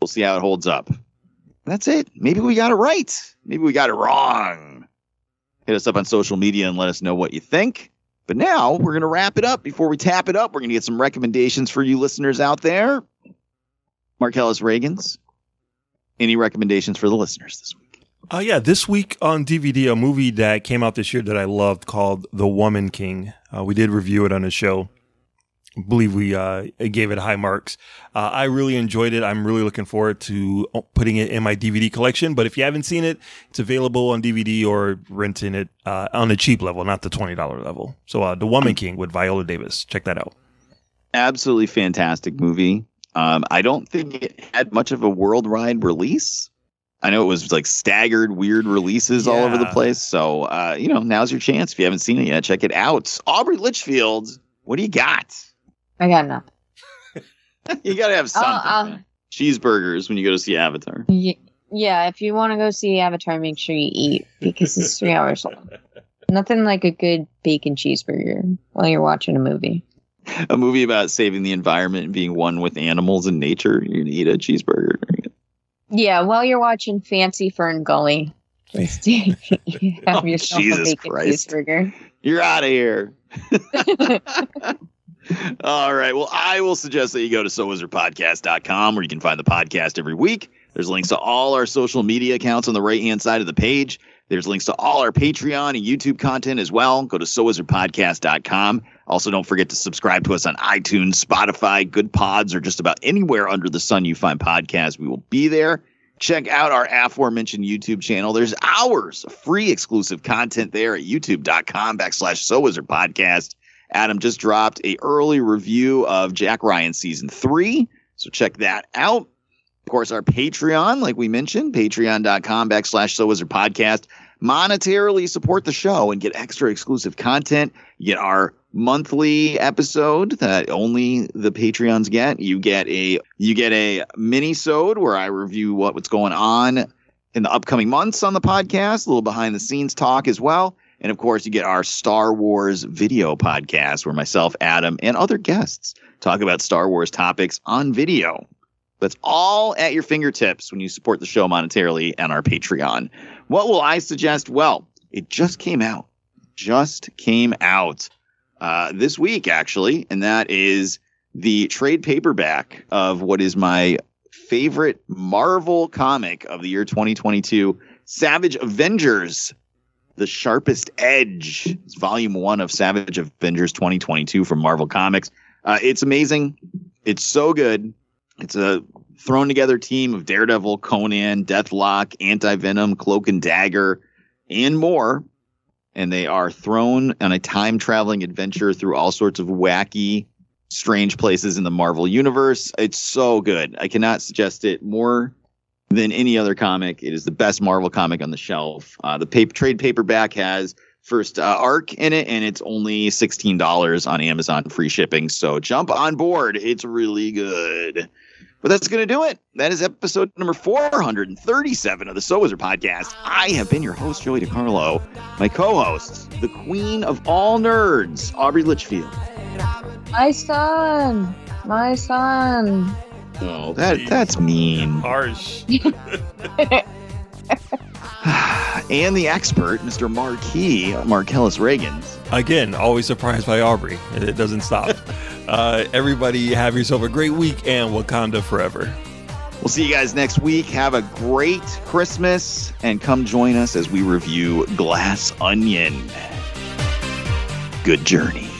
We'll see how it holds up. That's it. Maybe we got it right. Maybe we got it wrong. Hit us up on social media and let us know what you think. But now we're going to wrap it up. Before we tap it up, we're going to get some recommendations for you listeners out there. Marcellus Reagans, any recommendations for the listeners this week? Uh, yeah, this week on DVD, a movie that came out this year that I loved called The Woman King. Uh, we did review it on the show. Believe we uh, gave it high marks. Uh, I really enjoyed it. I'm really looking forward to putting it in my DVD collection. But if you haven't seen it, it's available on DVD or renting it uh, on the cheap level, not the twenty dollar level. So, uh, The Woman King with Viola Davis. Check that out. Absolutely fantastic movie. Um, I don't think it had much of a worldwide release. I know it was like staggered, weird releases all over the place. So, uh, you know, now's your chance. If you haven't seen it yet, check it out. Aubrey Litchfield, what do you got? I got nothing. You got to have something. Uh, man. Cheeseburgers when you go to see Avatar. Ye- Yeah, if you want to go see Avatar, make sure you eat because it's three hours long. Nothing like a good bacon cheeseburger while you're watching a movie. A movie about saving the environment and being one with animals and nature. You can eat a cheeseburger. Yeah, while you're watching Fancy Fern Gully, just have Oh, yourself Jesus a bacon Christ. cheeseburger. You're out of here. All right. Well, I will suggest that you go to SoWizardPodcast.com where you can find the podcast every week. There's links to all our social media accounts on the right hand side of the page. There's links to all our Patreon and YouTube content as well. Go to SoWizardPodcast.com. Also, don't forget to subscribe to us on iTunes, Spotify, Goodpods, or just about anywhere under the sun you find podcasts. We will be there. Check out our aforementioned YouTube channel. There's hours of free exclusive content there at youtube.com backslash So Wizard Podcast. Adam just dropped a early review of Jack Ryan season three. So check that out. Of course, our Patreon, like we mentioned, patreon.com backslash So Wizard Podcast. Monetarily support the show and get extra exclusive content. You get our monthly episode that only the Patreons get. You get a you get a mini-sode where I review what, what's going on in the upcoming months on the podcast, a little behind the scenes talk as well. And of course, you get our Star Wars video podcast where myself, Adam, and other guests talk about Star Wars topics on video. That's all at your fingertips when you support the show monetarily and our Patreon. What will I suggest? Well, it just came out. Just came out uh, this week, actually, and that is the trade paperback of what is my favorite Marvel comic of the year 2022 Savage Avengers the Sharpest Edge. It's volume one of Savage Avengers 2022 from Marvel Comics. Uh, it's amazing. It's so good. It's a thrown together team of Daredevil, Conan, Deathlok, Anti Venom, Cloak and Dagger, and more. And they are thrown on a time traveling adventure through all sorts of wacky, strange places in the Marvel universe. It's so good. I cannot suggest it more than any other comic. It is the best Marvel comic on the shelf. Uh, the paper, trade paperback has first uh, arc in it, and it's only sixteen dollars on Amazon, free shipping. So jump on board. It's really good. But that's going to do it. That is episode number 437 of the So Wizard podcast. I have been your host, Joey DiCarlo. My co host, the queen of all nerds, Aubrey Litchfield. My son, my son. Oh, that that's mean. Harsh. and the expert, Mr. Marquis Marcellus Reagans. Again, always surprised by Aubrey. It, it doesn't stop. uh, everybody, have yourself a great week and Wakanda forever. We'll see you guys next week. Have a great Christmas and come join us as we review Glass Onion. Good journey.